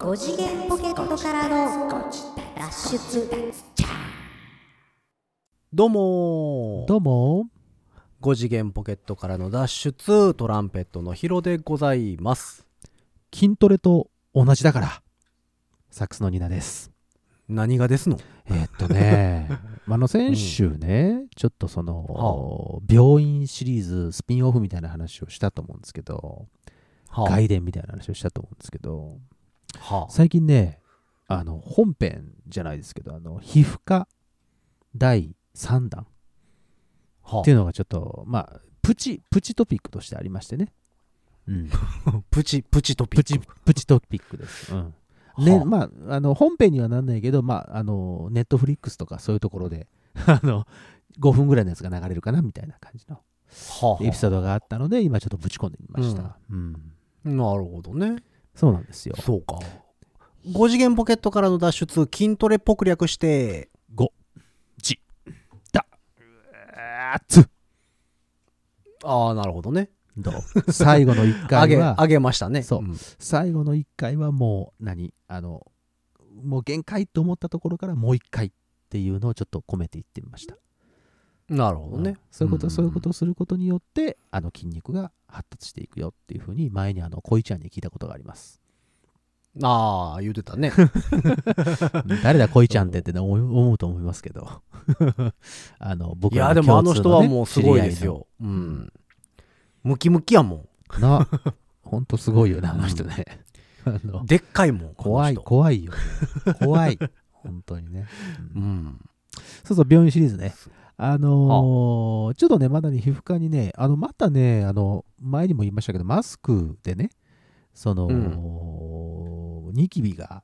5次元ポケットからの脱出。どうもー。どうも5次元ポケットからの脱出。トランペットのヒロでございます。筋トレと同じだから。サックスのニナです。何がですの？えーっとね。あの先週ね、ちょっとその、病院シリーズスピンオフみたいな話をしたと思うんですけど、は外伝みたいな話をしたと思うんですけどは最近ねあの本編じゃないですけどあの皮膚科第3弾はっていうのがちょっとまあプチプチトピックとしてありましてね、うん、プチプチトピック。プチプチトピックです。うん。ね、はあ。まあ、あの本編にはなんないけど、まあ、あのネットフリックスとかそういうところで あの5分ぐらいのやつが流れるかなみたいな感じのはエピソードがあったので今ちょっとぶち込んでみました、うん。なるほどねそうなんですよ。そうか。5次元ポケットからの脱出筋トレっぽく略して5ちだあつ。ああなるほどね。どう？最後の1あ回は。げあげましたね。そう。ん。最後の1回はもう何？あのもう限界と思ったところからもう1回っていうのをちょっと込めていってみました。なるほどね。うん。そういうこと、ん。そういうことをすることによってあの筋肉が発達していくよっていうふうに前にあの恋ちゃんに聞いたことがあります。ああ言うてたね。誰だ恋ちゃんってってね思うと思いますけど。あの僕いらやでもあの人はもうすごいですよ。うん。ムキムキやも知り合いのなほんとすごいよねあの人ね。でっかいもん怖い怖いよ怖い。本当にね、うん。うん。そうそう病院シリーズねあのーちょっとねまだね皮膚科にねあのまたねあの前にも言いましたけどマスクでねその、ニキビが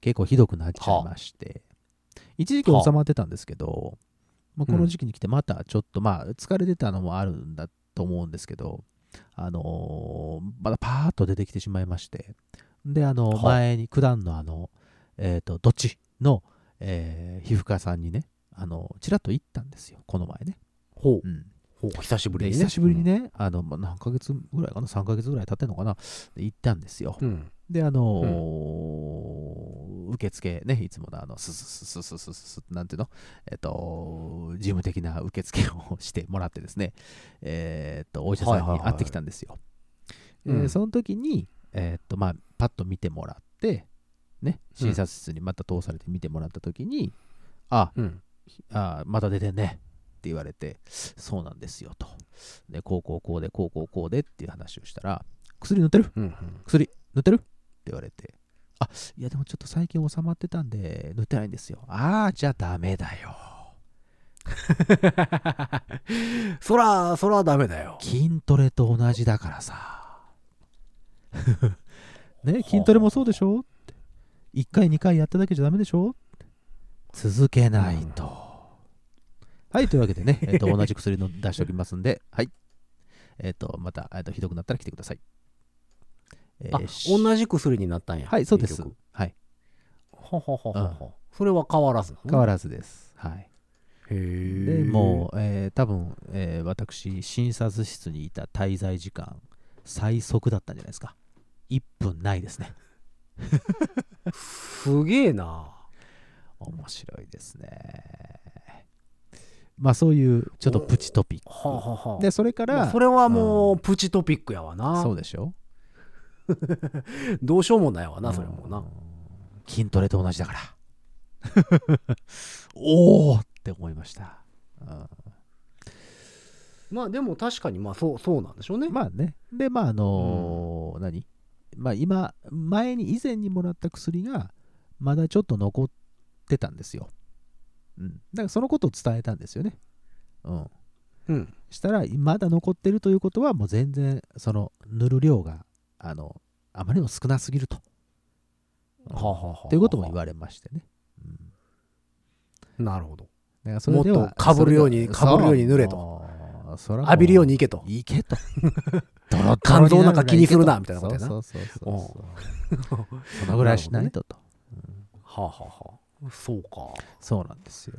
結構ひどくなっちゃいまして、一時期収まってたんですけど、まあ、この時期に来てまたちょっと、まあ疲れてたのもあるんだと思うんですけどあのーまだパーッと出てきてしまいましてであのはあ。前に九段のあのえっ、とどっちの、えー皮膚科さんにねあのちらっと行ったんですよこの前ね、ほう。うん、ほう久しぶりにね。で久しぶりにね、あのまあ何ヶ月ぐらいかな3ヶ月ぐらい経ってんのかな。で行ったんですよ、うん。であのー受付ねいつものあのスススススススなんていうの？えっと事務的な受付をしてもらってですね。えっとお医者さんはいはいはい。に会ってきたんですよ、えうん。ーその時にえっとまあパッと見てもらってね診察室にまた通されて見てもらった時に、あうんあまた出てんね。って言われてそうなんですよと。でこうこうこうでこうこうこうでっていう話をしたら薬塗ってる？うんうん。薬塗ってる？って言われて。あいやでもちょっと最近収まってたんで塗ってないんですよ。ああじゃあダメだよ。そらそらダメだよ。筋トレと同じだからさ。ね筋トレもそうでしょ？って。1回2回やっただけじゃダメでしょ？続けないと、はいというわけでね、えっと同じ薬の出しておきますんではい。えっ、とまた、えっとひどくなったら来てください、えあーし同じ薬になったんやはいそうです。はい。はははははそれは変わらず変わらずです。はい。へえでもう、えー多分、えー私診察室にいた滞在時間最速だったんじゃないですか。1分ないですね。すげえな面白いですね。まあそういうちょっとプチトピッはあはあはあ。クでそれからまあそれはもうプチトピックやわな。そうでしょ？どうしようもないわなそれもな。うん筋トレと同じだから。おおって思いました、うん。まあでも確かにまあそうそうなんでしょうね。まあね。で、まあ、あのー何？まあ、今、前に、以前にもらった薬が、まだちょっと残ってたんですよ。うん。だから、そのことを伝えたんですよね。うん。うんしたら、まだ残ってるということは、もう全然、その、塗る量が、あの、あまりにも少なすぎると。はあはあはあということも言われましてね。うん。なるほどだからそれではもっと被るようにそれで被るように塗れと浴びるようにいけといけと。肝臓なんかに気にするなみたいなことやなそうそうそうそう。そのぐらいしないとと。はあはあはあそうか。そうなんですよ。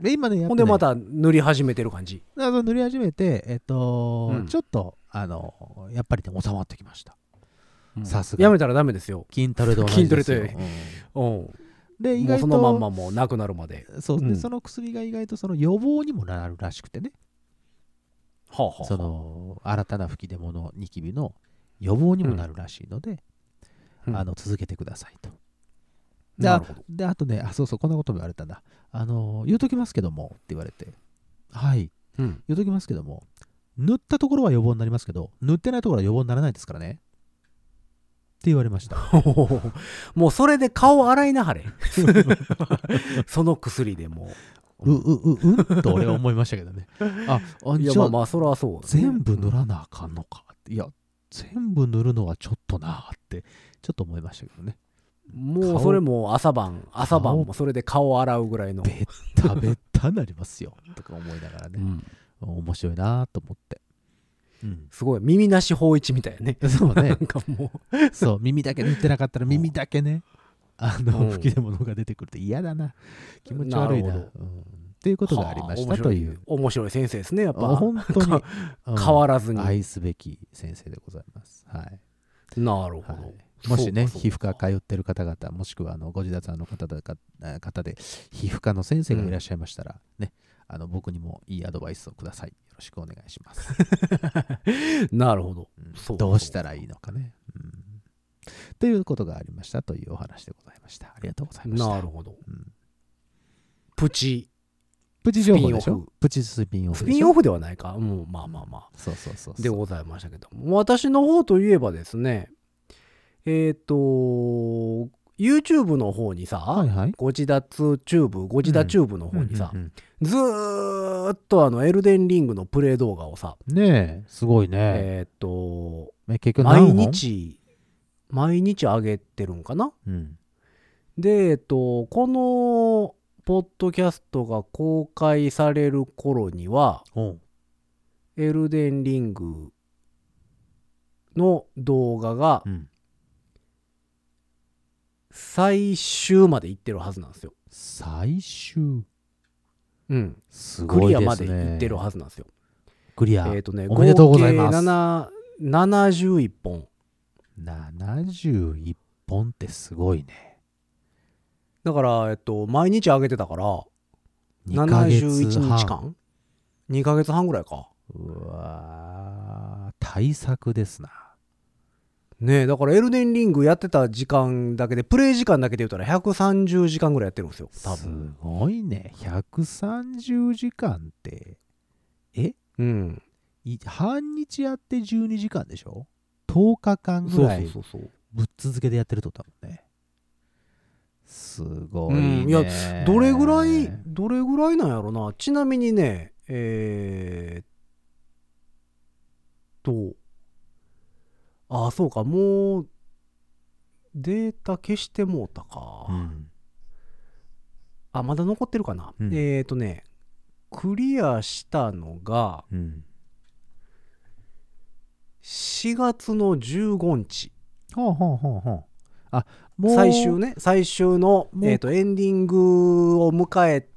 で、今ね、やっほんでまた塗り始めてる感じ？塗り始めて、えっと、うん。ちょっと、あの、やっぱりね、収まってきました。さすが。やめたらダメですよ。筋トレと同じ筋トレう。ん。うん。で意外とそのまんまもうなくなるまで。そうで、うん。その薬が意外とその予防にもなるらしくてね。はあはあはあ。その新たな吹き出物ニキビの予防にもなるらしいので、うん。あの続けてくださいと。であ。であとねあそうそうこんなことも言われたんだあの言うときますけどもって言われてはいうん。言うときますけども塗ったところは予防になりますけど塗ってないところは予防にならないですからねって言われました もうそれで顔洗いなはれ。その薬でもううううん？と俺は思いましたけどねああう。いやじゃあまあまあそれはそうね。全部塗らなあかんのかいや全部塗るのはちょっとなあってちょっと思いましたけどねもうそれも朝晩、朝晩もそれで顔洗うぐらいの。べったべったなりますよとか思いながらね、うん。面白いなと思って、うん、すごい。耳なし法一みたいやね。そうねなんかもう。そう耳だけ塗ってなかったら耳だけねあのうん吹き出物が出てくると嫌だな気持ち悪いななるうんっていうことがありましたはあという。面白い先生ですね、やっあぱ。本当に、うん変わらずに。愛すべき先生でございますはいなるほど。はい、もしね、皮膚科通ってる方々、もしくはあのご自立の方だ方で、皮膚科の先生がいらっしゃいましたら、ね、あの僕にもいいアドバイスをください。よろしくお願いします。なるほど。うんどうしたらいいのかね、うん。ということがありましたというお話でございました。ありがとうございました。なるほど。うんプチ、プチ情報でしょ？スピンオフプチスピンオフスピンオフではないか。うん、まあまあまあ。そうそうそうそう。でございましたけども。私の方といえばですね、えっ、と、YouTube の方にさ、はいはい。ご自立チューブ、ご自立チューブの方にさ、うんうんずーっとあの、エルデンリングのプレイ動画をさ、うんねえ、すごいね。えっ、と、え結局何毎本、日、毎日上げてるんかな？うん、で、えっと、この、ポッドキャストが公開される頃には、エルデンリングの動画がうん。最終まで行ってるはずなんですよ。最終？うん。すごいですね。クリアまで行ってるはずなんですよ。クリア。えっ、とね、おめでとうございます合計7 71本。71本ってすごいね。だから、えっと、毎日上げてたから、2ヶ月71半。日間 ?2 ヶ月半ぐらいか。うわー対策ですな。ねえ、だからエルデンリングやってた時間だけで、プレイ時間だけで言ったら130時間ぐらいやってるんですよ、多す分。ごいね。130時間って、え？うん。い半日やって12時間でしょ ?10 日間ぐらい。ぶっ続けでやってるとだもんね。すごいね。うんいやどれぐらい、どれぐらいなんやろな。ちなみにね、えー、っと、あ、そうか、もう、データ消してもうたか。うん。あ、まだ残ってるかな。うんえー、っとね、クリアしたのが、うん。4月の15日。ほうほうほうほう。あ、もう、最終ね、最終の、えーっと、エンディングを迎え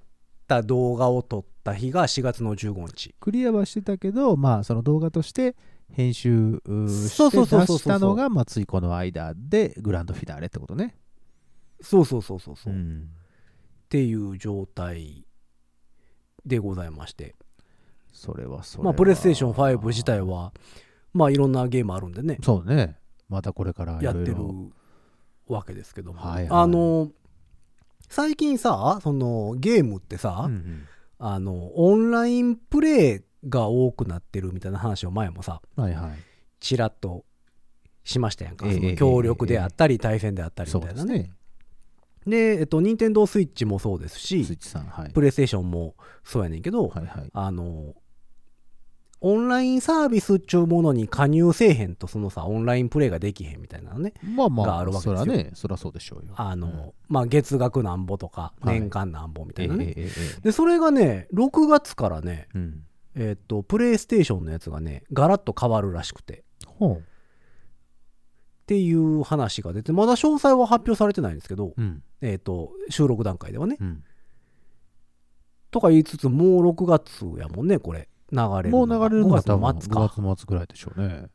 た動画を撮った日が4月の15日。クリアはしてたけど、まあ、その動画として編集うーそうそうして出したのが、まあ、ついこの間でグランドフィナーレってことね。そうそうそうそうそう。っん。ていう状態でございまして。それはそれは。まあ、プレイステーション5自体。は、まあ、いろんなゲームあるんでね、そうね。またこれからいやってる。わけですけども。はいはいあの、最近さ、そのゲームってさ、うんうんあの、オンラインプレイが多くなってるみたいな話を前もさ、はいはい。ちらっとしましたやんか。ええその協力であったり、対戦であったりそみたいなね。うですね。で、えっと、任天堂スイッチもそうですスイしッ、チさん。はい。プレイステーションもそうやねんけど、はいはい。あの、オンラインサービスっちゅうものに加入せえへんと、そのさ、オンラインプレイができへんみたいなのね。まあまあ、があるわけですよそらね、そらそうでしょうよ。あの、うんまあ、月額なんぼとか、はい年間なんぼみたええいなね。ええええで、それがね、6月からね、うん。えっと、プレイステーションのやつがね、ガラッと変わるらしくて。ほっていう話が出て、まだ詳細は発表されてないんですけど、う。うん。えっと、収録段階ではね。うん。とか言いつつ、もう6月やもんね、これ。流れる。もう流れるのが5多分月の末か。5月末ぐらいでしょうね。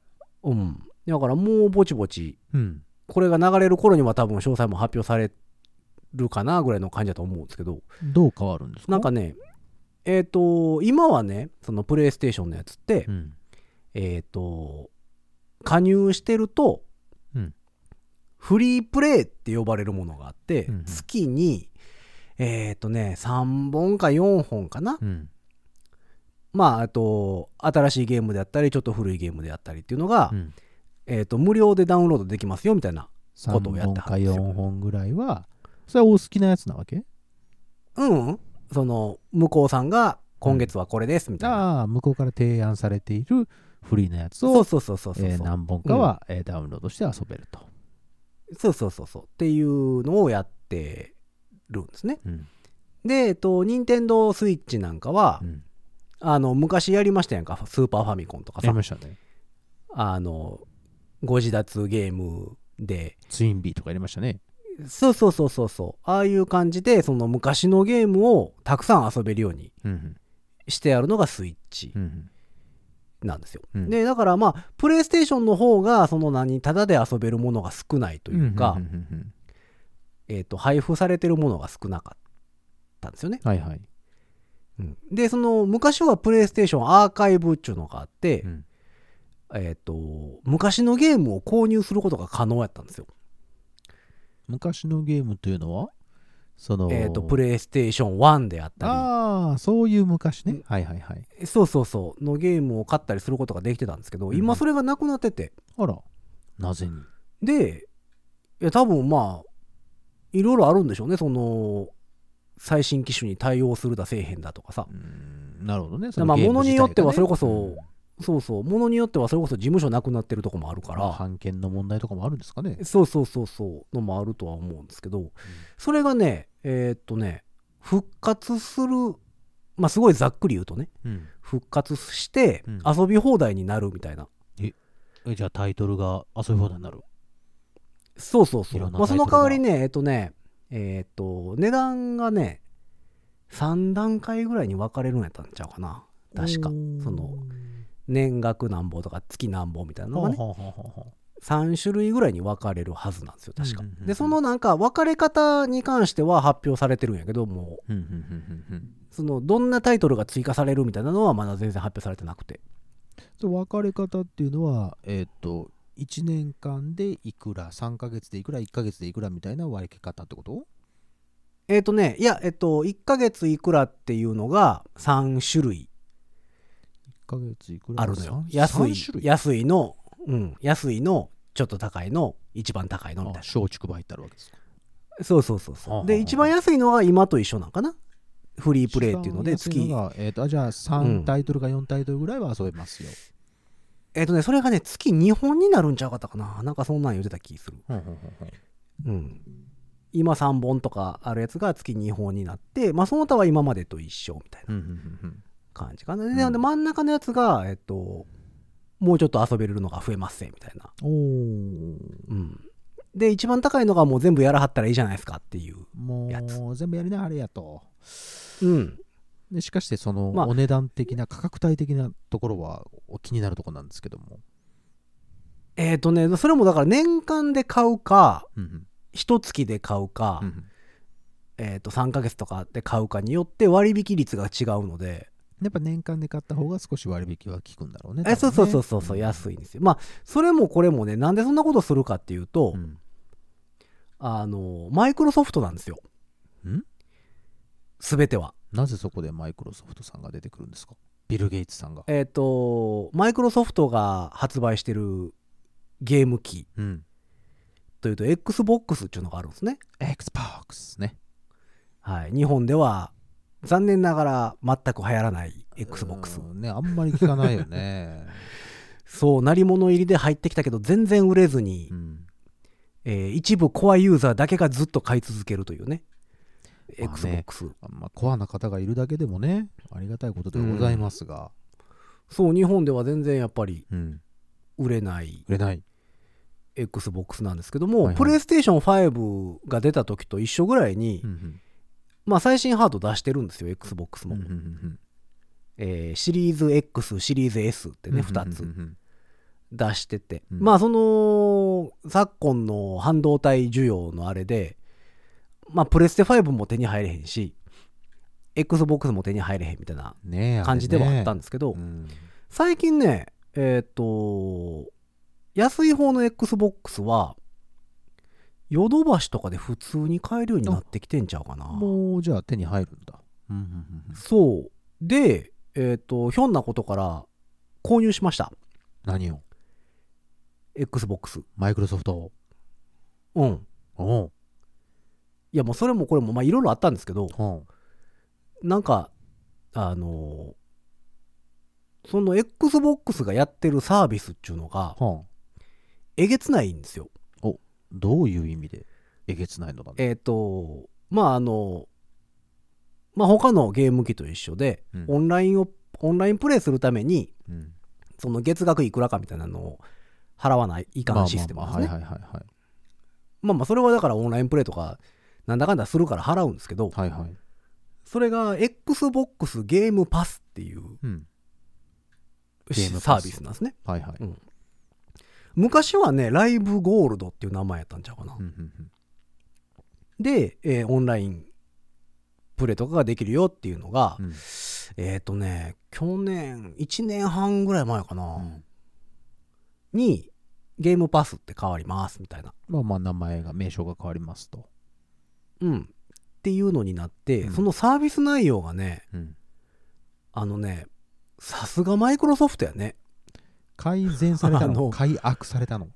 うん。だからもうぼちぼち、うん。これが流れる頃には多分詳細も発表されるかなぐらいの感じだと思うんですけど、どう変わるんですか？なんかね、えっ、と、今はね、そのプレイステーションのやつって、うん。えっ、と、加入してると、うんフリープレイって呼ばれるものがあって、うんうん月に、えっ、とね、3本か4本かな。うん。まあ、あと、新しいゲームであったり、ちょっと古いゲームであったりっていうのが、うん。えっ、と、無料でダウンロードできますよ、みたいな。ことをや3本かってはるんですよ4本ぐらいは、それはお好きなやつなわけ？うん。その、向こうさんが、今月はこれです、みたいな。ああ、向こうから提案されているフリーなやつを、そうそうそうそうそう。えー何本かは、えーダウンロードして遊べると。そうそうそうそう。っていうのをやってるんですね。うん。で、えっと、任天堂スイッチなんかは、うん。あの、昔やりましたやんか、スーパーファミコンとかさやり、ましたね。あの、ご自立ゲームで、ツインビーとかやりましたね。そうそうそうそうそう、ああいう感じで、その昔のゲームをたくさん遊べるようにうんしてあるのがスイッチなんですよ。うんで、だからまあ、プレイステーションの方が、その何、ただで遊べるものが少ないとうん。いうかえっと、配布されてるものが少なかったんですよね。はいはい。うんで、その、昔はプレイステーションアーカイブっていうのがあって、うんえっ、と、昔のゲームを購入することが可能やったんですよ。昔のゲームというのはその、えっ、と、プレイステーション1であったああ、そういう昔ね。うん。はいはいはい。り、そうそうそう、のゲームを買ったりすることができてたんですけど、うん。今それがなくなってて、あら、なぜに？で、いや、多分まあ、いろいろあるんでしょうね、その、最新機種に対応するだせえへんだとかさ。う。ーんなるほどね。まあ物によってはそれこそうんそうそう、ものによってはそれこそ事務所なくなってるとこもあるかまあら、版権の問題とかもあるんですかね。そうそうそうそうのもあるとは思うんですけど、それがね、えーっとね、復活する、まあすごいざっくり言うとね、うん復活してうん遊び放題になるみたいな。えじゃあタイトルが遊び放題になる？そうそうそう。まあその代わりね、えーっとね、えーっと、値段がね、3段階ぐらいに分かれるんやったんちゃうかな。確か。その、年額なんぼとか月なんぼみたいなのがね、はあはあはあはあ3種類ぐらいに分かれるはずなんですよ、確かで、そのなんか分かれ方に関しては発表されてるんやけど、もう、その、どんなタイトルが追加されるみたいなのはまだ全然発表されてなくて。その別れ方っていうのは、えっ、と、1年間でいくら、3ヶ月でいくら、1ヶ月でいくらみたいな割り方ってこと？えっ、とね、いや、えっと、1ヶ月いくらっていうのが3種類 ?1 ヶ月いくらあるのよ三。安い安いの、うん、安いの、ちょっと高いの、一番高いのみたいあ松竹梅ってあるわけですか。な。そうそうそうそう。で、一番安いのは今と一緒なんかな？フリープレイっていうので、月がえっ、と、あじゃあうん3タイトルか4タイトルぐらいは遊べますよ。えっ、とね、それがね、月2本になるんちゃうかったかな？なんかそんなん言ってた気する。ほんほんほんほんうん。今3本とかあるやつが月2本になって、まあその他は今までと一緒みたいなうんうんうんうん感じかな。で、で真ん中のやつが、えっと、もうちょっと遊べるのが増えますせみたいな。おーうん。で、一番高いのがもう全部やらはったらいいじゃないですかっていう。もやつう全部やりなはれやと。うん。でしかしてそのまあお値段的な価格帯的なところはお気になるところなんですけども。えっ、とね、それもだから年間で買うか、うんうん一月で買うか、うんうんえっ、と、3ヶ月とかで買うかによって割引率が違うので、やっぱ年間で買った方が少し割引は効くんだろうね。えそうそうそうそうそう、い。安いんですよ。まあ、それもこれもね、なんでそんなことするかっていうと、うんあの、マイクロソフトなんですよ。ん？すべては。なぜそこでマイクロソフトさんが出てくるんですか？ビル・ゲイツさんが。えっ、と、マイクロソフトが発売してるゲーム機うん。というと、Xbox っていうのがあるんですね。Xbox ね。はい。日本では、残念ながら全く流行らない Xbox う。んね、あんまり聞かないよね。そう、鳴り物入りで入ってきたけど、全然売れずに、うん。えー一部コアユーザーだけがずっと買い続けるというね。まあね Xbox。あまあ、コアな方がいるだけでもね、ありがたいことでございますが。そう、日本では全然やっぱりうん。売れない売れない。Xbox なんですけども、はいはいプレイステーション5が出た時と一緒ぐらいに、うんうんまあ最新ハード出してるんですよ、Xbox も。えーシリーズ X、シリーズ S ってね、2つ。出してて、うん。まあその昨今の半導体需要のあれでまあプレステ5も手に入れへんし XBOX も手に入れへんみたいな感じではあったんでですけど、うん。最近ねえっ、と安い方の XBOX はヨドバシとかで普通に買えるようになってきてんちゃうかな。もうじゃあ手に入るんだ。うんうんうんうん。そう。でえっ、とひょんなことから購入しました。何を？XBOX マイクロソフト。うん。おう。いやもうそれもこれもまあいろいろあったんですけどなんかあのその XBOX がやってるサービスっていうのがはあえげつないんですよどういう意味でえげつないのだね。えっ、とまああのまあ他のゲーム機と一緒で、うんオンラインをオンラインプレイするためにうんその月額いくらかみたいなのを払わないいかんシステムですね、まあまあそれはだからオンラインプレイとかなんだかんだするから払うんですけどはいはい。それが XBOX ゲームパスっていううん。サービスなんですねはいはい。うん昔はねライブゴールドっていう名前やったんちゃうかな、うんうんうん。で、えーオンラインプレイとかができるよっていうのが、うん。えっ、とね去年1年半ぐらい前かな、うん。にゲームパスって変わりますみたいな。まあまあ名前が名称が変わりますと。うん。っていうのになって、うん。そのサービス内容がねうん。あのねさすがマイクロソフトやね改善されたあのの改悪されたの？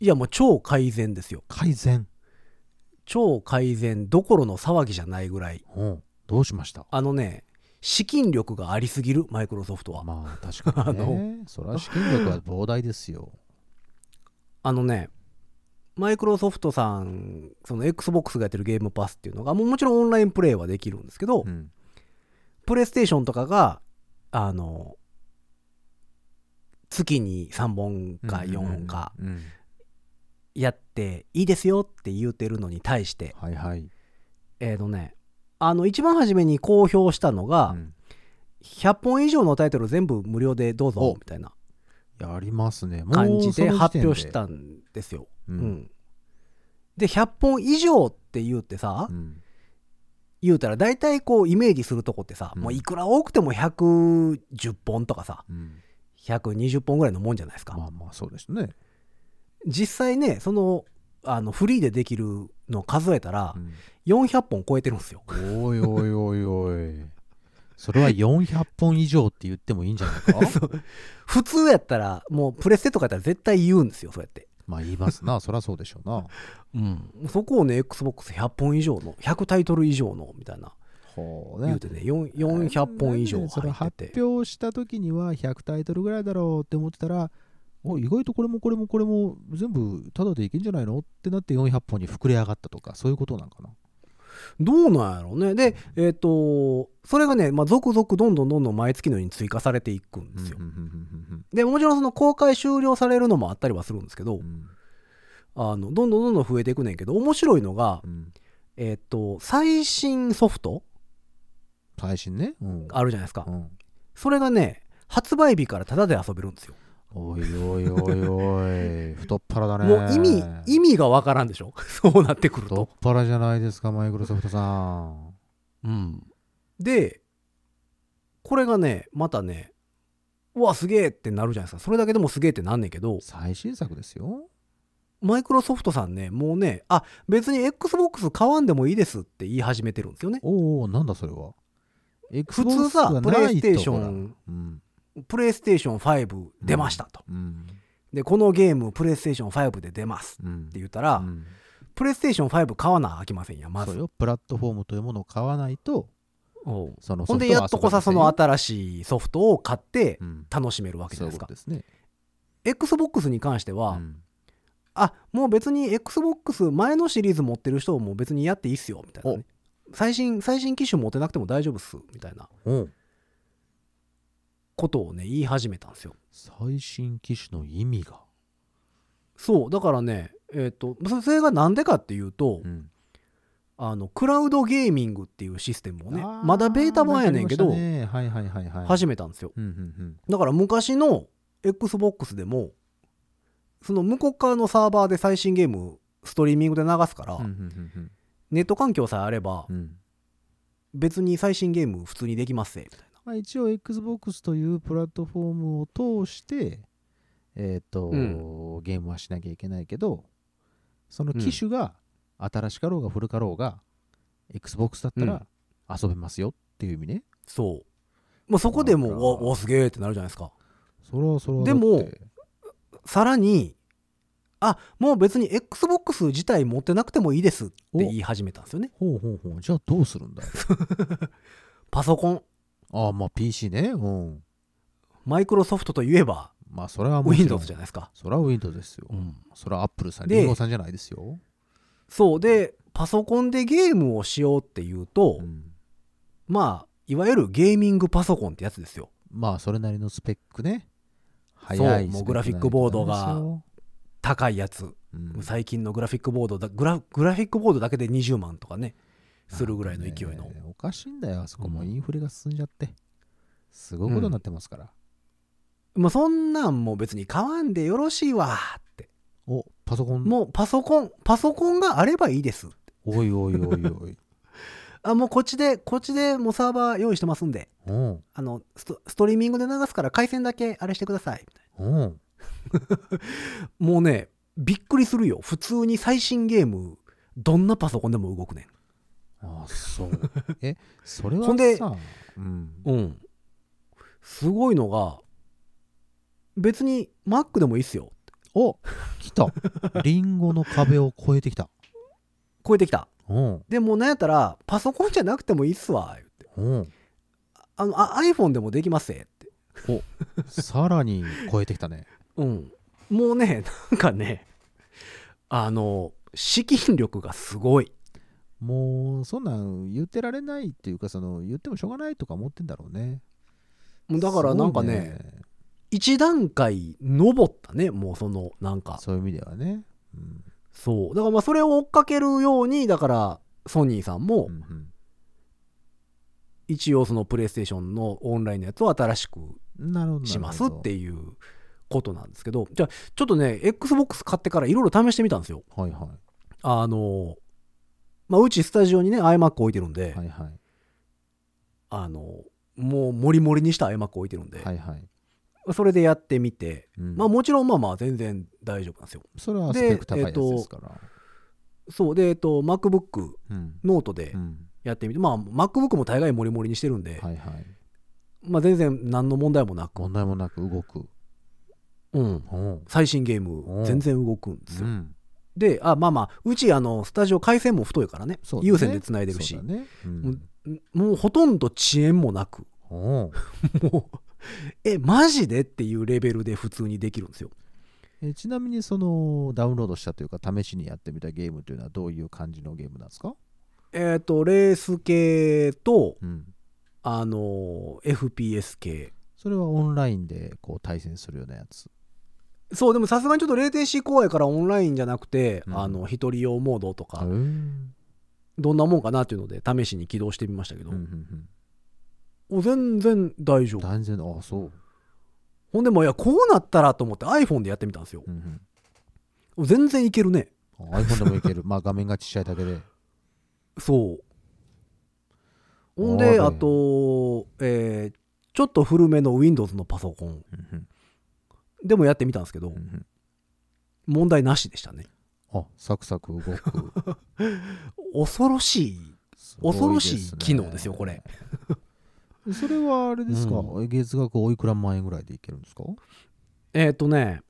いやもう超改善ですよ改善？超改善どころの騒ぎじゃないぐらいおうどうしました？あのね資金力がありすぎるマイクロソフトはまあ確かにね。それは資金力は膨大ですよ。あのねマイクロソフトさんその XBOX がやってるゲームパスっていうのがもうもちろんオンラインプレイはできるんですけど、うん。プレイステーションとかがあの月に3本か4本か。やっていいですよって言うてるのに対して。はいはい。えっ、とねあの一番初めに公表したのが、うん。100本以上のタイトル全部無料でどうぞおみたいなやりますね。感じで発表したんですよ。ううん。ん。で100本以上って言うてさ、うん。言うたら大体こうイメージするとこってさ、うん。もういくら多くても110本とかさうん120本ぐらいのもんじゃないですか、まあまあそうですね。実際ねそのあのフリーでできるの数えたらうん400本超えてるんですよおいおいおいおい。それは400本以上って言ってもいいんじゃないか？普通やったらもうプレステとかやったら絶対言うんですよそうやって、まあ言いますな。そりゃそうでしょうな。うん、そこをね XBOX100 本以上の100タイトル以上のみたいなほう言うてね4 400本以上入ってて。発表した時には100タイトルぐらいだろうって思ってたらお意外とこれもこれもこれも全部タダでいけんじゃないのってなって400本に膨れ上がったとかそういうことなんかな。どうなんやろうね。でえっ、とそれがね、まあ、続々どんどんどんどん毎月のように追加されていくんですよ、でもちろんその公開終了されるのもあったりはするんですけど、うん。うんあのどんどんどんどん増えていくねんけど面白いのが、うん。えっ、と最新ソフト最新ね、うん。あるじゃないですか、うん。それがね発売日からタダで遊べるんですよ。おいおいおいおい。太っ腹だね。もう意味意味がわからんでしょ？そうなってくる太っと、腹じゃないですかマイクロソフトさん。うん、でこれがねまたねうわすげえってなるじゃないですか。それだけでもすげえってなんねんけど。最新作ですよ。マイクロソフトさんねもうねあ別に XBOX 買わんでもいいですって言い始めてるんですよね。おおなんだそれは普通さプレイステーションうん。プレイステーション5出ましたと、うん。でこのゲームプレイステーション5で出ますうん。って言ったら、うん。プレイステーション5買わなあきませんやまず。そうよ。プラットフォームというものを買わないとおう。そのほんでやっとこさその後新しいソフトを買ってうん。楽しめるわけじゃないですか、ですね。XBOX に関しては、うん。あもう別に XBOX 前のシリーズ持ってる人も別にやっていいっすよみたいなね最新最新機種持ってなくても大丈夫っすみたいな。ことをね言い始めたんですよ。最新機種の意味が。そうだからねえっ、とそそれがなんでかっていうと、うん。あのクラウドゲーミングっていうシステムをねまだベータ版やねんけど、なんかありましたね。はいはいはいはい。始めたんですよ。うんうんだから昔の XBOX でもその向こう側のサーバーで最新ゲームストリーミングで流すから、うんうんうんネット環境さえあればうん。うん別に最新ゲーム普通にできますぜみたいな。まあ、一応 XBOX というプラットフォームを通して、えっ、と、うゲームはしなきゃいけないけど、その機種が新しかろうが古かろうが、Xbox だったら遊べますよっていう意味ね。そう、まあ、そこでもだからおおすげえってなるじゃないですか。それはそれはでもだって。さらにあもう別に XBOX 自体持ってなくてもいいですって言い始めたんですよねほうほうほう。じゃあどうするんだ？よ。パソコンああ、まあ PC ね。うん。マイクロソフトといえばまあそれは Windows じゃないですか、それは Windows ですよ。うんそれは Apple さん、でリンゴさんじゃないですよ。そうでパソコンでゲームをしようっていうと、うんまあいわゆるゲーミングパソコンってやつですよまあそれなりのスペックね。早いもうグラフィックボードが高いやつ。うん。最近のグラフィックボードだグラグラフィックボードだけで20万とかねするぐらいの勢いの、ねおかしいんだよあそこも。うん。インフレが進んじゃって。すごいことになってますから、まあそんなんも別に買わんでよろしいわって。おパソコン。もうパソコンパソコンがあればいいです。おいおいおいおい。あもうこっちでこっちでもうサーバー用意してますんで。う。んあのストリーミングで流すから回線だけあれしてください。う。ん もうねびっくりするよ。普通に最新ゲームどんなパソコンでも動くねあそう。えそれはさほんでうん。んうん。すごいのが別に Mac でもいいっすよ。お来た。リンゴの壁を越えてきた。超えてきた。うん。でもなんやったらパソコンじゃなくてもいいっすわ言って。うん。あのあ iPhone でもできますぜって。さらに越えてきたねうん。もうね なんかねあの資金力がすごい。もうそんなん言ってられないっていうかその言ってもしょうがないとか思ってんだろうね。もうだからなんかねね。一段階登ったねもうそのなんか。そういう意味ではね。うん。そう。だからまあそれを追っかけるようにだからソニーさんもうんうん。一応そのプレイステーションのオンラインのやつを新しくしますってういうことなんですけどじゃあちょっとね XBOX 買ってからいろいろ試してみたんですよ。はいはい。あのまあうちスタジオにね iMac 置いてるんで、はいはい。あのもうモリモリにした iMac 置いてるんで、はいはい、それでやってみてうん。まあもちろんまあまあ全然大丈夫なんですよ。それはスペック高いやつでですから、そうでえっと MacBook うん。ノートでうん。やってみて、まあ MacBook も大概モリモリにしてるんで、はいはい。まあ全然何の問題もなく、問題もなく動くうん、お最新ゲーうん。ム全然動くんですよ、うん。であまあまあうちあのスタジオ回線も太いからね。ね。有線でつないでるし。ね。うん。もうほとんど遅延もなく。お もうえマジでっていうレベルで普通にできるんですよ。えちなみにそのダウンロードしたというか試しにやってみたゲームというのはどういう感じのゲームなんですか、えっ、とレース系とうん、あの FPS 系。それはオンラインでこう対戦するようなやつそうでもさすがにちょっとレーテンシー怖いからオンラインじゃなくて、うん。あの一人用モードとか、へーどんなもんかなっていうので試しに起動してみましたけど、うんうんお全然大丈夫。うん断然あそう、ほんでもういやこうなったらと思って iPhone でやってみたんですよ。うんうん。全然いけるね。あ iPhone でもいける。まあ画面がちっちゃいだけで。そう。ほんであと、えーちょっと古めの Windows のパソコン。うんうんでもやってみたんですけど、うんうん。問題なしでしたね。あサクサク動く。恐ろしいすご恐ろしい機能ですよこれ。それはあれですか、う月額おいくら万円ぐらいでいけるんですか？えっ、とね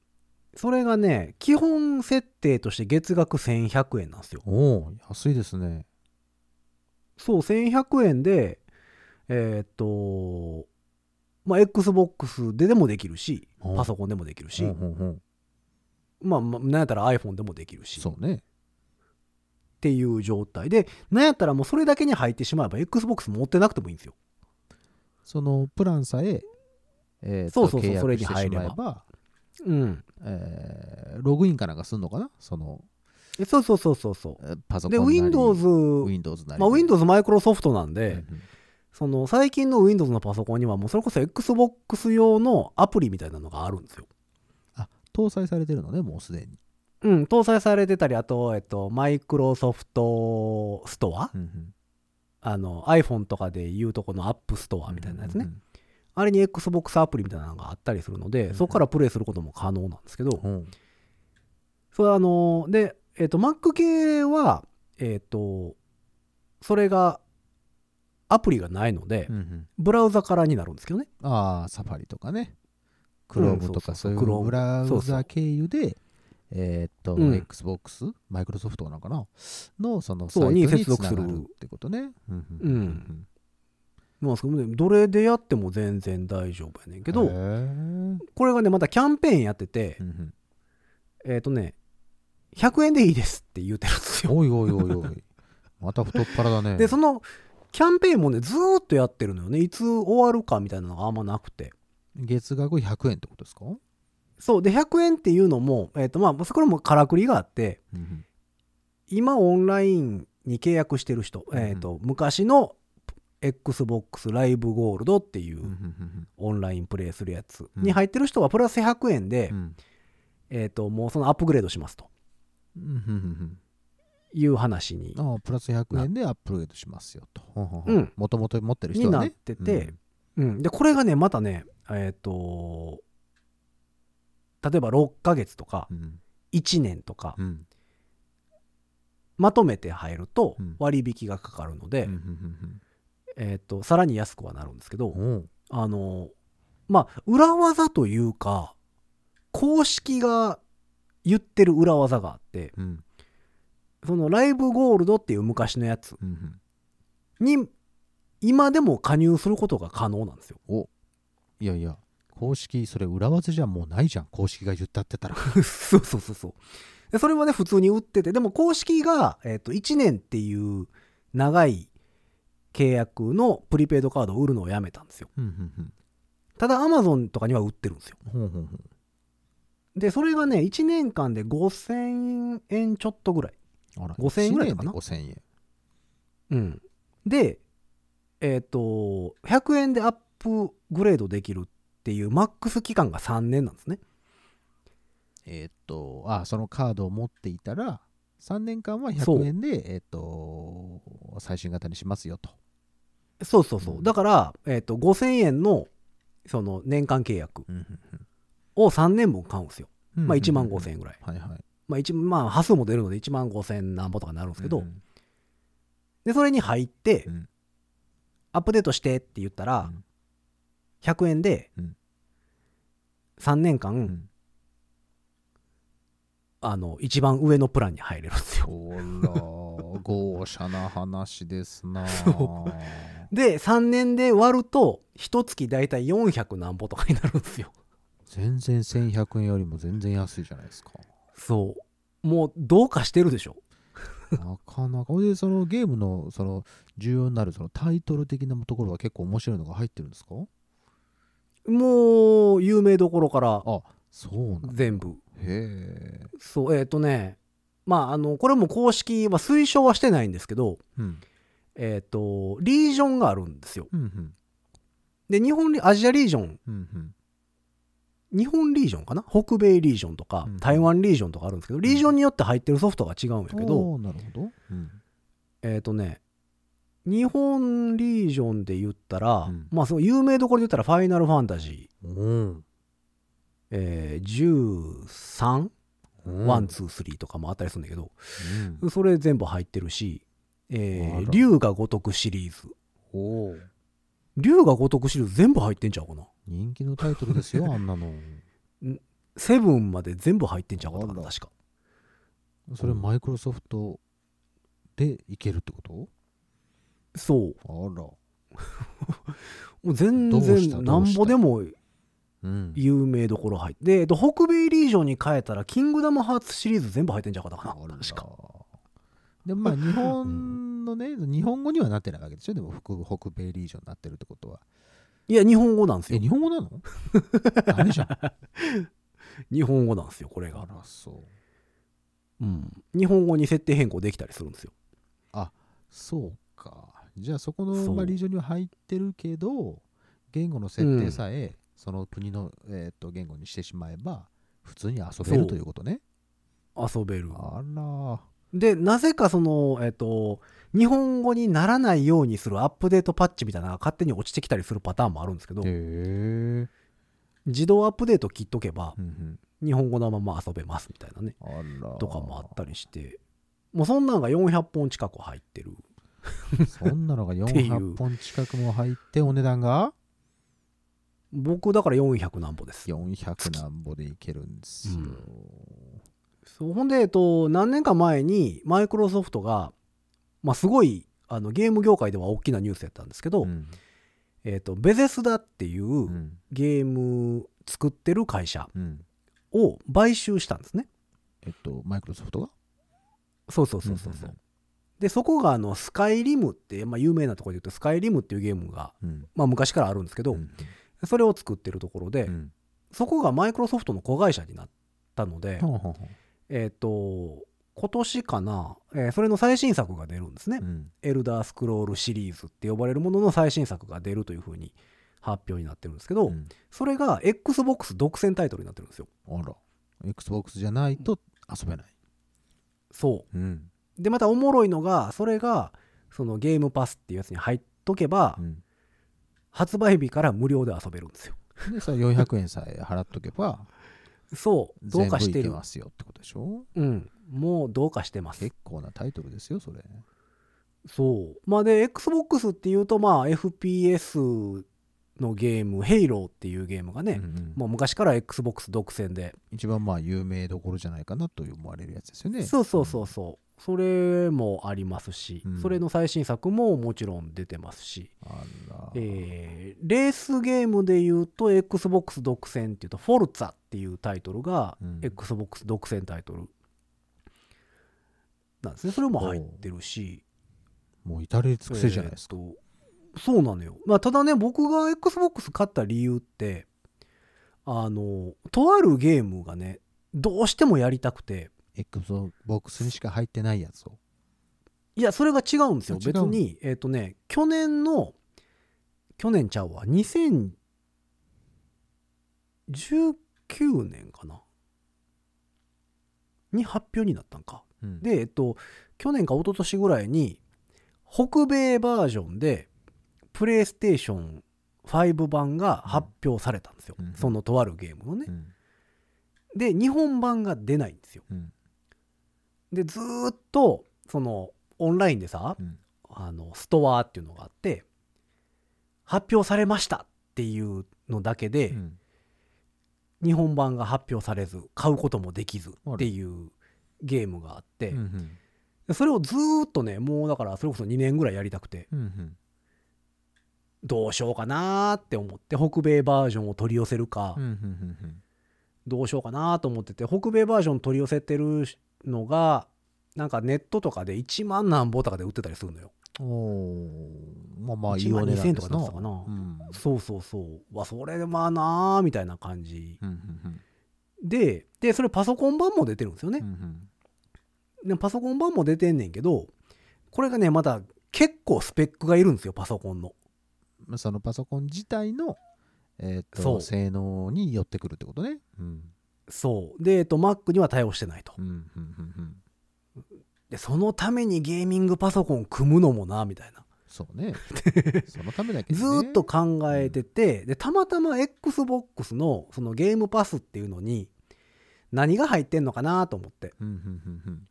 それがね基本設定として月額1100円なんですよ。おお安いですね。そう1100円でえっ、とまあ XBOX ででもできるしう。んパソコンでもできるし、ほんほんほんまあ、まあ、なんやったら iPhone でもできるし。っそうね。ていう状態でなんやったらもうそれだけに入ってしまえば XBOX 持ってなくてもいいんですよ。そのプランさええーとそうそうそう契約それに入れば。うん。えーログインかなんかすんのかな？そのえそうそうそうそうそえーパソうでコンなり Windows Windows なりまあ、で Windows マイクロソフトなんで、うんうんその最近の Windows のパソコンにはもうそれこそ Xbox 用のアプリみたいなのがあるんですよ。あ搭載されてるのねもうすでに、うん、搭載されてたり、あと、えっと、マイクロソフトストア、うんうん。あの iPhone とかでいうとこの App ストアみたいなやつね。うんあれに Xbox アプリみたいなのがあったりするので、うんそこからプレイすることも可能なんですけど、うんう。んそれあの、で、えっと、Mac 系は、えっと、それが、アプリがないのでう、んうん。ブラウザからになるんですけどね。ああサファリとかね。うん Chrome とかそそういうブラウザ経由でえーっと、うん。Xbox マイクロソフトなのかなのそのサイトにに接続する。ってことね。うんうんなんですけどね、どれでやっても全然大丈夫やねんけけど、これがね、またキャンペーンやってて、えっ、とね、100円でいいですって言うてるんですよ。おいおいおいおい。また太っ腹だね。で、その、キャンペーンもね、ずーっとやってるのよね。いつ終わるかみたいなのがあんまなくて。月額100円ってことですか、そう。で、100円っていうのも、えっ、と、まあ、これもからくりがあって、うん今オンラインに契約してる人、うんえっ、と、昔の Xbox ライブゴールドっていうオンラインプレイするやつうん。に入ってる人はプラス100円で、うん。えっ、と、もうそのアップグレードしますという話にああプラス100円でアップグレードしますよと。うん。もともと持ってる人になっはねてて、うん、で、これがね、またね、えっ、と、例えば6ヶ月とかうん。1年とか、うん。まとめて入るとうん。割引がかかるので、うんうんえっ、と、さらに安くはなるんですけど、うんう。んあの、まあ、裏技というか、公式が言ってる裏技があって、うんそのライブゴールドっていう昔のやつうんに、今でも加入することが可能なんですよ。おいやいや公式それ裏技じゃもうないじゃん公式が言ったってたら そうそうそうそう。でそれはね、普通に売ってて、でも公式が、えっ、と、1年っていう長い契約のプリペイドカードを売るのをやめたんですよ。うんうんただ、Amazon とかには売ってるんですよ。で、それがね、1年間で5000円ちょっとぐらい。あら5000円ぐらいかな1年で5000円うん。で、えっ、と、100円でアップグレードできるっていうマックス期間が3年なんですね。えーっとあそのカードを持っていたら3年間はそう100円でえーっと最新型にしますよとそうそうそう。うんだから、えっ、と、5000円の、その年間契約うんを3年分買うんですよ。うんまあ1万5000円ぐらい。はいはいまあ一まあ、端数も出るので1万5000何ぼとかなるんですけど、うん。で、それに入って、うん。アップデートしてって言ったら、うん。100円でうん、3年間、うん。あの、一番上のプランに入れるんですよ。ほら 豪奢な話ですなそで、3年で割ると、一月だいたい400何ぼとかになるんですよ。全然1100円よりも全然安いじゃないですかそう。もう、どうかしてるでしょ。なかなかでそのゲームのその重要になるそのタイトル的なところは結構面白いのが入ってるんですか？もう、有名どころからあそうなんだ全部。へえそう、えっ、とね、まあ、あの、これも公式は推奨はしてないんですけど、うんえっ、と、リージョンがあるんですよ。うんうんで、日本リ、アジアリージョン、日本リージョンかな？北米リージョンとか、うん台湾リージョンとかあるんですけど、リージョンによって入ってるソフトが違うんやけど、おーなるほど。うん。えっ、とね、日本リージョンで言ったら、うん。まあ、その有名どころで言ったら、ファイナルファンタジー、おえー、13、ー one、two、three とかもあったりするんだけど、うん。それ全部入ってるし、えー、竜が如くシリーズ。竜が如くシリーズ全部入ってんちゃうかな？人気のタイトルですよ あんなのセブンまで全部入ってんちゃうかな、確か。それマイクロソフトでいけるってこと？そう。あら もう全然、どうんぼでもうん有名どころ入って。で、えっと北米リージョンに変えたら、キングダムハーツシリーズ全部入ってんちゃうかな。確か。でもまあ 日本のね、日本語にはなってないわけでしょ？でも北北米リージョンになってるってことはいや、日本語なんですえよ。日本語なの？ダメじゃん。あ日本語なんですよ、これが。らそう。うん。日本語に設定変更できたりするんですよ。そうか。じゃあそこの、そう。まあ、リージョンには入ってるけど言語の設定さえ、その国の、えー、と言語にしてしまえば普通に遊べそう。るということね。遊べる。あらでなぜかそのえっ、と日本語にならないようにするアップデートパッチみたいなのが勝手に落ちてきたりするパターンもあるんですけど自動アップデート切っとけばうんうん。日本語のまま遊べますみたいなねとかもあったりしてもうそんなんが400本近く入ってる。そんなのが ていう。400本近くも入ってお値段が？僕だから400なんぼです。400なんぼでいけるんですよ、そうほんで、えっと、何年か前にマイクロソフトが、まあ、すごいあのゲーム業界では大きなニュースやったんですけど、うん。えっと、ベゼスダっていううん。ゲーム作ってる会社うん。を買収したんですね。えっとマイクロソフトが？そうそうそうそうそう。うんでそこがあのスカイリムって、まあ、有名なところで言うとスカイリムっていうゲームが、うん。まあ、昔からあるんですけど、うんそれを作ってるところで、うん。そこがマイクロソフトの子会社になったので、えっと今年かな、えーそれの最新作が出るんですね。ううんエルダースクロールシリーズって呼ばれるものの最新作が出るというふうに発表になってるんですけど、うんそれが XBOX 独占タイトルになってるんですよ。あら XBOX じゃないと遊べない、そうんう。で、またおもろいのが、それが、そのゲームパスっていうやつに入っとけば、うん、発売日から無料で遊べるんですよ。でさ400円さえ払っとけばそう。どうかしてる全部いけま。すよってことでしょ？うん。もうどうかしてます。結構なタイトルですよそれそう。まあで、XBOX っていうと、まあ FPS のゲーム、ヘイローっていうゲームがね、うんうんもう昔から XBOX 独占で、一番まあ有名どころじゃないかなと思われるやつですよねそうそうそうそう。それもありますし、うん。それの最新作ももちろん出てますし、えーレースゲームで言うと XBOX 独占っていうと、フォルツァっていうタイトルがうん。XBOX 独占タイトル。なんですね。それも入ってるし、もう至れり尽くせりじゃないですか、えーそうなのよ。まあ、ただね、僕が XBOX 買った理由って、あの、とあるゲームがね、どうしてもやりたくて、XBOX にしか入ってないやつをいや、それが違うんですよ。別に、えっ、とね、去年の、去年ちゃうわ、2019年かなに発表になったんか。うんで、えっと、去年か一昨年ぐらいに、北米バージョンで、プレイステーション5版が発表されたんですよ。うんそのとあるゲームのねう。んで、日本版が出ないんですよ。うんで、ずーっと、その、オンラインでさ、うん。あの、ストアっていうのがあって、発表されましたっていうのだけで、うん。日本版が発表されず、買うこともできずっていうゲームがあって、うんうん。でそれをずーっとね、もうだからそれこそ2年ぐらいやりたくて、うんうん。どうしようかなーって思って、北米バージョンを取り寄せるか、うんうんうんどうしようかなと思ってて、北米バージョン取り寄せてるのが、なんかネットとかで1万何ぼとかで売ってたりするのよ。うんおーまあまあいい1万お値段2000とかだったかなうんそうそうそう。わ、それでまあなーみたいな感じ。うんうんで、で、それパソコン版も出てるんですよねうんう。んでパソコン版も出てんねんけど、これがね、また結構スペックがいるんですよ、パソコンの。まあそのパソコン自体のえーそうと性能に寄ってくるってことねうんそう。で、えっと、Mac には対応してないとう。んうんうんうんで、そのためにゲーミングパソコン組むのもな、みたいな。そうね そのためだけねーっと考えてて、で、たまたま Xbox のそのゲームパスっていうのに、何が入ってんのかなと思って、うんうんうんうん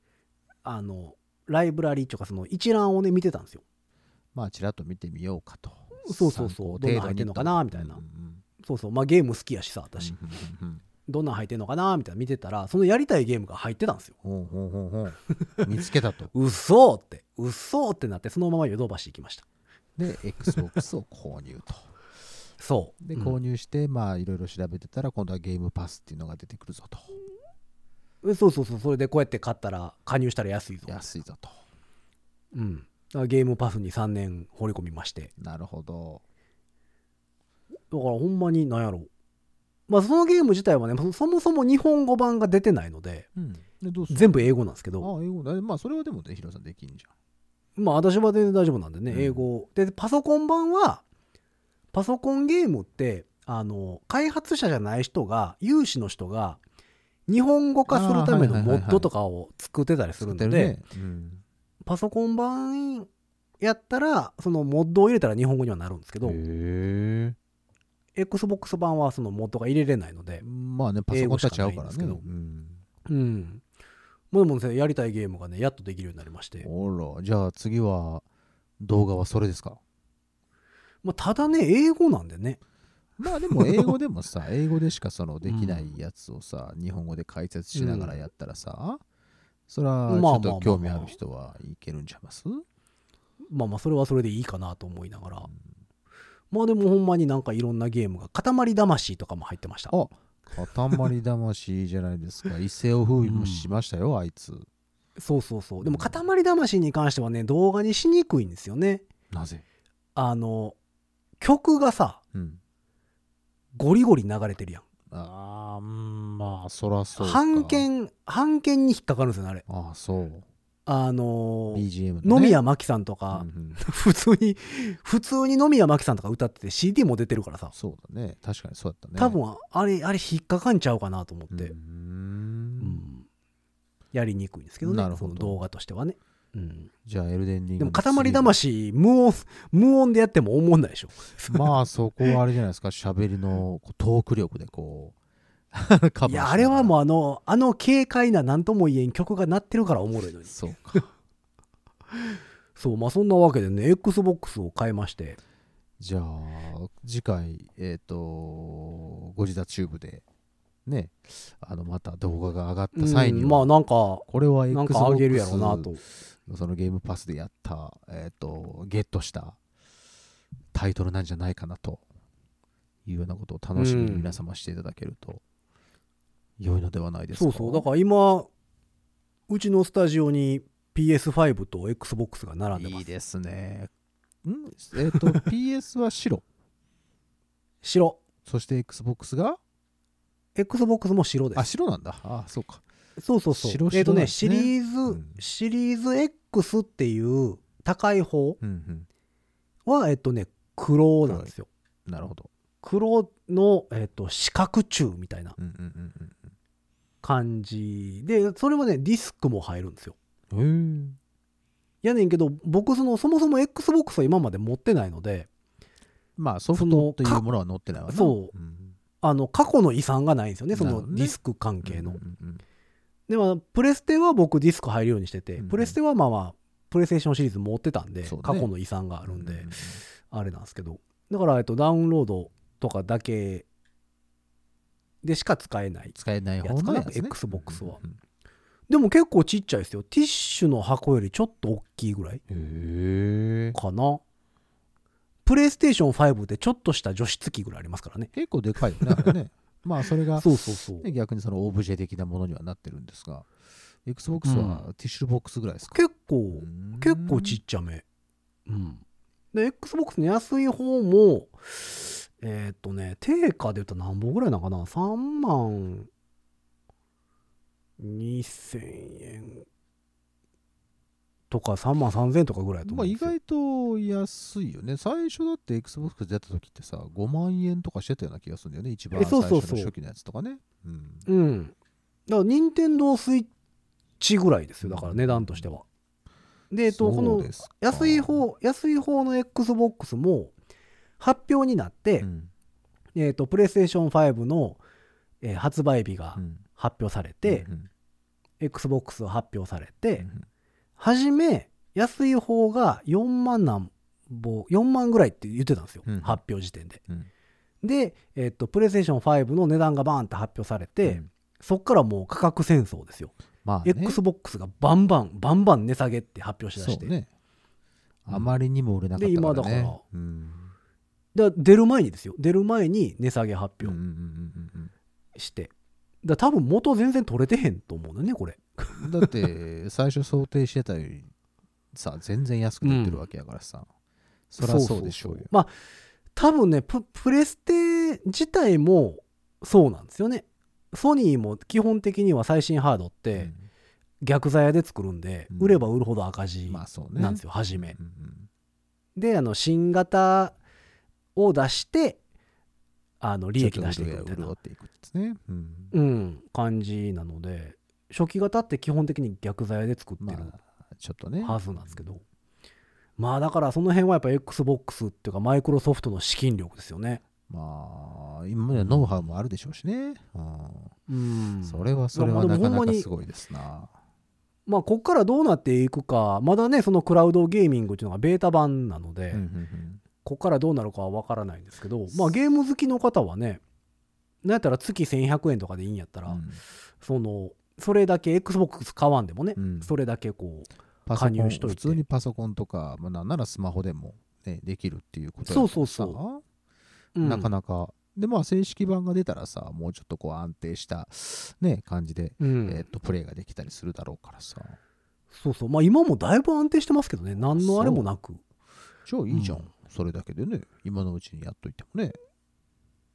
あの、ライブラリーとかその一覧をね、見てたんですよ。まあちらっと見てみようかとそうそうそうどんなん入ってんのかなみたいなうんうんそうそう。まあゲーム好きやしさ、私。うんうんうんどんなん入ってんのかなみたいな見てたら、そのやりたいゲームが入ってたんですよ。ほうほうほうほう 見つけたとうって、うってなって、そのままヨドバシ行きました。で XBOX を購入とそう。でうん購入してまあいろいろ調べてたら今度はゲームパスっていうのが出てくるぞとえそうそうそう。それでこうやって買ったら、加入したら安いぞ。安いぞとうん。ゲームパスに3年放り込みまして。なるほどだからほんまに何やろまあそのゲーム自体はね、そそもそも日本語版が出てないので、全部英語なんですけあど、あ英語。だまあそれはでもねヒロさんできんじまあ私は全然大丈夫なんでね、うん。英語。で、パソコン版は、パソコンゲームって、あの、開発者じゃない人が、有志の人が、日本語化するためのモッドとかを作ってたりするので、パソコン版やったら、そのモッドを入れたら日本語にはなるんですけど、Xbox 版はそのモッドが入れれないので、まあねパソコンとは違うからねうんうん。もうでもね、やりたいゲームがね、やっとできるようになりまして。あらじゃあ次は動画はそれですか？まあ、ただね、英語なんでね。まあでも英語でもさ 英語でしかそのできないやつをさ日本語で解説しながらやったらさそれはちょっと興味ある人はいけるんちゃいます？まあまあ、それはそれでいいかなと思いながら。まあでもほんまになんかいろんなゲームが、塊魂とかも入ってました。あ塊魂じゃないですか 一世を風靡もしましたよあいつそうそうそう。でも塊魂に関してはね、動画にしにくいんですよね。なぜ？あの、曲がさ、うんゴリゴリ流れてるやん。ああうんまあそらそうか判件、判件に引っかかるんですよね、あれ。ああそうあのー BGM のね。野宮真紀さんとか、うんうん。普通に、普通に野宮真紀さんとか歌ってて CD も出てるからさ、そうだね。確かにそうだったね。多分あれ、あれ引っかかんちゃうかなと思って、うん。ん。やりにくいんですけどね、なるほど。その動画としてはね。うん、じゃあエルデンリングでも、塊魂、無音、無音でやっても思んないでしょ。まあそこはあれじゃないですか。喋りのトーク力でこう いや、あれはもうあの、あの軽快な何とも言えん曲が鳴ってるからおもろいのに。そうか そう、まあそんなわけでね、Xbox を買いまして、じゃあ次回えっ、とご自宅チューブでねあのまた動画が上がった際には、うんまあなんか、これはなん Xbox かあげるやろうなと。のそのゲームパスでやった、えっ、と、ゲットしたタイトルなんじゃないかなというようなことを楽しみに皆様していただけると良いのではないですか？そうそう。だから今、うちのスタジオに PS5 と Xbox が並んでます。いいですね。ん？えっ、と、PS は白？白。そして Xbox が？Xbox も白であ、す。白なんだ。あ、そうか。そうそうそう。白白えっ、とね、シリーズ、うんシリーズ X っていう高い方うんは、えっ、とね、黒なんですよ。うん。なるほど。黒の、えっ、と、四角柱みたいなうんうんうん感じで、それはね、ディスクも入るんですよ。やねんけど、僕その、そもそも Xbox は今まで持ってないので、まあ、ソフトというものは載ってないわな。そううん。あの、過去の遺産がないんですよね、そのディスク関係のうん。うんうんでも、プレステは僕ディスク入るようにしてて、うんうんプレステはまあまあ、プレイステーションシリーズ持ってたんで、ね過去の遺産があるんで、うんうんうんあれなんですけど。だから、えっと、ダウンロードとかだけでしか使えない。使えない方のやつ、ね、やつかな Xbox はうんでも結構ちっちゃいですよ。ティッシュの箱よりちょっと大きいぐらいへえかな。プレイステーション5でちょっとした除湿機ぐらいありますからね。結構でかいよねあれね まあそれがそうそうそう。ね逆にそのオブジェ的なものにはなってるんですが XBOX はティッシュボックスぐらいですか、結構、うん結構ちっちゃめ。うん。で、Xbox の安い方も、えーっとね、定価で言ったら何本ぐらいなのかな ?3 万2000円とか3万3000円とかぐらいだとまあ意思うんですよ。外と安いよね最初だって XBOX でやった時ってさ5万円とかしてたような気がするんだよね一番え最初のそうそうそう初期のやつとかねうんうん。だから、任天堂スイッチぐらいですよ。だから値段としては。で、えっと、こそうの安い方、安い方の Xbox も発表になって、うん。えっと、プレイステーション5の、えー発売日がうん。発表されて、うん Xbox が発表されうて、ん。はじめ、安い方が4万なんぼ、4万ぐらいって言ってたんですよ。うん発表時点で。うん。で、えっと、プレイステーション5の値段がバーンって発表されて、うん。そっからもう価格戦争ですよ。まあね。Xbox がバンバン、バンバン値下げって発表しだして。ねうんあまりにも売れなかったからね。で今だからうんだ出る前にですよ。出る前に値下げ発表うんうんうんうんして。だ多分元全然取れてへんと思うのね、これ。う んだって最初想定してたよりさ全然安くなってるわけやからさ、そりゃそうでしょうよ。まあ、多分ねプ、プレステ自体もそうなんですよね。ソニーも基本的には最新ハードって、逆座屋で作るんで、うん。売れば売るほど赤字なんですよ、初め。うんうん。であの新型を出してあの利益出していくみたいなね。うんうん、感じなので初期型って基本的に逆座屋で作ってまるあ、ちょっとね。はずなんですけど、まあだからその辺はやっぱ XBOX っていうかマイクロソフトの資金力ですよねまあ、今までノウハウもあるでしょうしね。うんうんそれはそれはなかなかすごいですな。まあこっからどうなっていくかまだねそのクラウドゲーミングっていうのがベータ版なので、うんうんうんこっからどうなるかは分からないんですけどまあゲーム好きの方はねなんやったら月1100円とかでいいんやったら、うん。そのそれだけ XBOX 買わんでもね、うん。それだけこう加入しといて。普通にパソコンとか、まあ、なんならスマホでも、ね、できるっていうことそうそうそう。ん。なかなか。で、まあ、正式版が出たらさ、もうちょっとこう安定した、ね、感じで、うん。えっとプレイができたりするだろうからさ。そうそう。まあ今もだいぶ安定してますけどね。何のあれもなく。じゃあいいじゃんそれだけでね、今のうちにやっといてもね。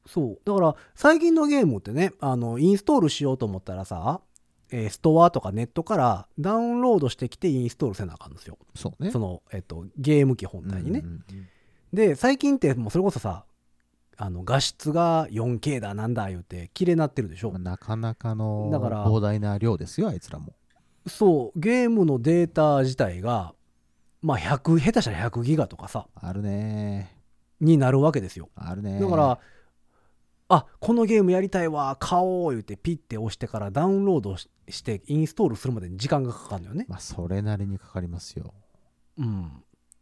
そうだから最近のゲームってねあのインストールしようと思ったらさ、えーストアとかネットからダウンロードしてきてインストールせなあかんんですよそうね。その、えっと、ゲーム機本体にね、うんうんうんで最近ってもうそれこそさあの画質が 4K だなんだ言うて綺麗になってるでしょ、まあなかなかのだから膨大な量ですよ、あいつらも。そうゲームのデータ自体がまあ100下手したら100ギガとかさあるね。になるわけですよあるね。だから、あこのゲームやりたいわ買おう言ってピッて押してからダウンロードししてインストールするまでに時間がかかるのよね。まあ、それなりにかかりますよ。うん、っ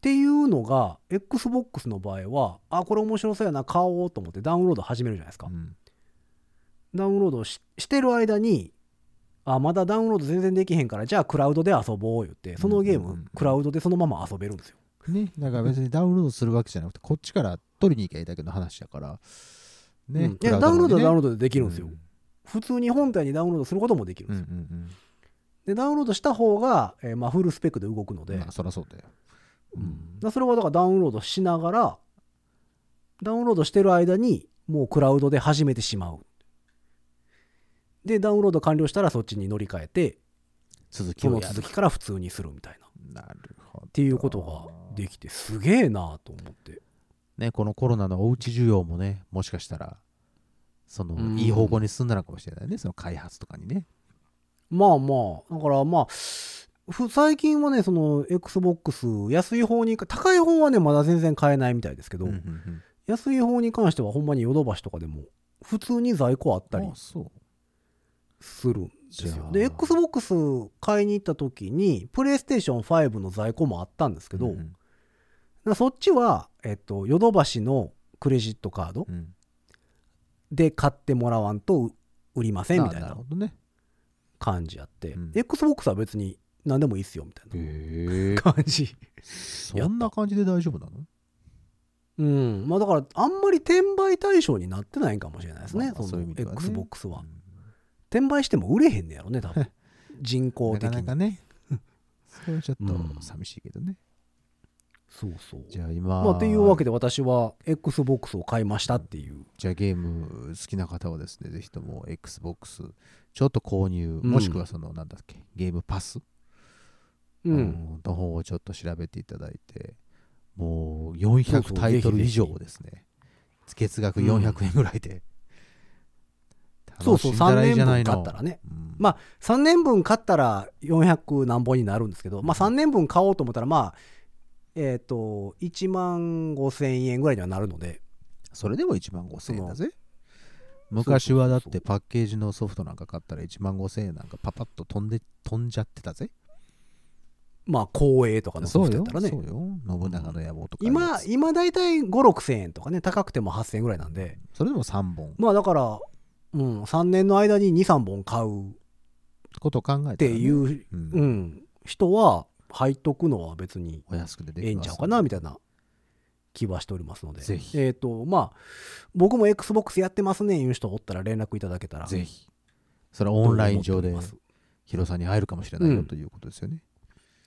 ていうのが XBOX の場合はあこれ面白そうやな買おうと思ってダウンロード始めるじゃないですか。うんダウンロードししてる間にあまだダウンロード全然できへんからじゃあクラウドで遊ぼう言ってそのゲーム、うんうんうんクラウドでそのまま遊べるんですよ。ね、だから別にダウンロードするわけじゃなくて、こっちから取りに行きゃいいだけの話だから、ね。うんいやダウンロードはダウンロードドでできるんですよ。普通に本体にダウンロードすることもできるんうんうですよ。んでダウンロードした方が、えーまあ、フルスペックで動くので、うん。まあ、そりゃそうだよ。だからそれはだからダウンロードしながらダウンロードしてる間にもうクラウドで始めてしまうでダウンロード完了したらそっちに乗り換えてその続きをやる。続きから普通にするみたいな。っなるほど。ていうことができてすげえなと思って。ね、このコロナのおうち需要もね、もしかしたら、その、うん。いい方向に進んだのかもしれないね、その開発とかにね。まあまあ。だからまあふ最近はねその XBOX 安い方に高い方はねまだ全然買えないみたいですけど、うんうんうん。安い方に関してはほんまにヨドバシとかでも普通に在庫あったりあそう。するんです。よで、XBOX 買いに行った時に、プレイステーション5の在庫もあったんですけど、うんうんなそっちは、えっと、ヨドバシのクレジットカードうんで買ってもらわんと売りませんみたいな。感じやって、うん XBOX は別に何でもいいっすよみたい。な感じ。そんな感じで大丈夫なの？うん。まあだから、あんまり転売対象になってないかもしれないですね、まあまあその XBOX は。うん転売しても売れへんねやろね、多分。人口な的に。かなかね。それはちょっうんと寂しいけどね。そうそう。じゃあ今、まあ、っていうわけで私は XBOX を買いましたっていう。じゃあゲーム好きな方はですね、ぜひとも XBOX ちょっと購入、うんもしくはその、なんだっけ、ゲームパス、うん。うんの方をちょっと調べていただいて、もうそう400そうタイトル以上ですね。月額400円ぐらいで。そうそう、3楽しんだらいい年分買ったらね。うんまあ、3年分買ったら400何本になるんですけど、まあ、3年分買おうと思ったら、まあ、えっ、と、1万5千円ぐらいにはなるので、それでも1万5000円だぜ。昔はだってパッケージのソフトなんか買ったら1万5000円なんかパパッと飛んで飛んじゃってたぜ。まあ、光栄とかのソそうよフトやったらねそ。うよ。信長の野望とか。今、今大体5、6千円とかね、高くても8千円ぐらいなんで、それでも3本。まあだから、うん、3年の間に2、3本買う。っことを考えたらね。ていう、ううん。ん、人は入っとくのは別にお安くででええんちゃうかなみたいな気はしておりますので。ぜひ。えっ、とまあ僕も XBOX やってますねいう人おったら連絡いただけたら。ぜひ。それはオンライン上でと思っておりヒロさんに会えるかもしれないうん。よということですよね。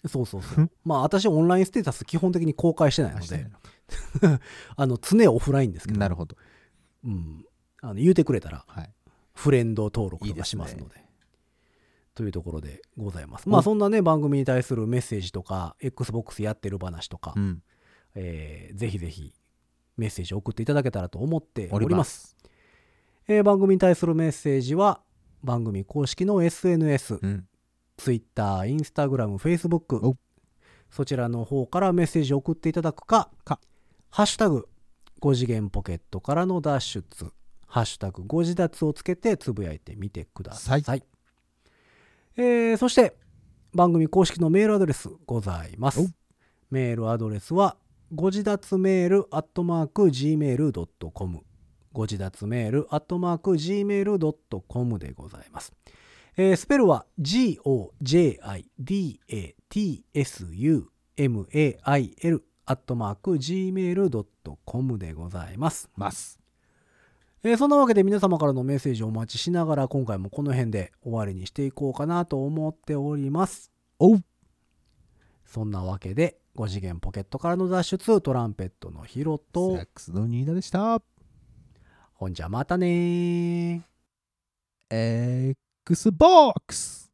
そうそうそう。まあ私オンラインステータス基本的に公開してないので。あの常オフラインですけど。なるほど。うん、あの言うてくれたらはい。フレンド登録とかしますのでというところでございます。まあおそんなね、番組に対するメッセージとか、Xbox やってる話とか、うん。えーぜひぜひメッセージを送っていただけたらと思っておおりま。りますす。えー番組に対するメッセージは、番組公式の SNS、うん。Twitter、Instagram、Facebook お、そちらの方からメッセージを送っていただくか、かハッシュタグ、5次元ポケットからの脱出、ハッシュタグ、5次脱をつけてつぶやいてみてください。はえーそして、番組公式のメールアドレスございますお。メールアドレスは、ご自立メールアットマーク Gmail.com ご自立メールアットマーク Gmail.com でございます。えースペルは G-O-J-I-D-A-T-S-U-M-A-I-L アットマーク Gmail.com でございます。ます。えーそんなわけで皆様からのメッセージをお待ちしながら今回もこの辺で終わりにしていこうかなと思っております。おうそんなわけで5次元ポケットからの脱出トランペットのヒロサとックスのニーナでした。ほんじゃまたねー。Xbox!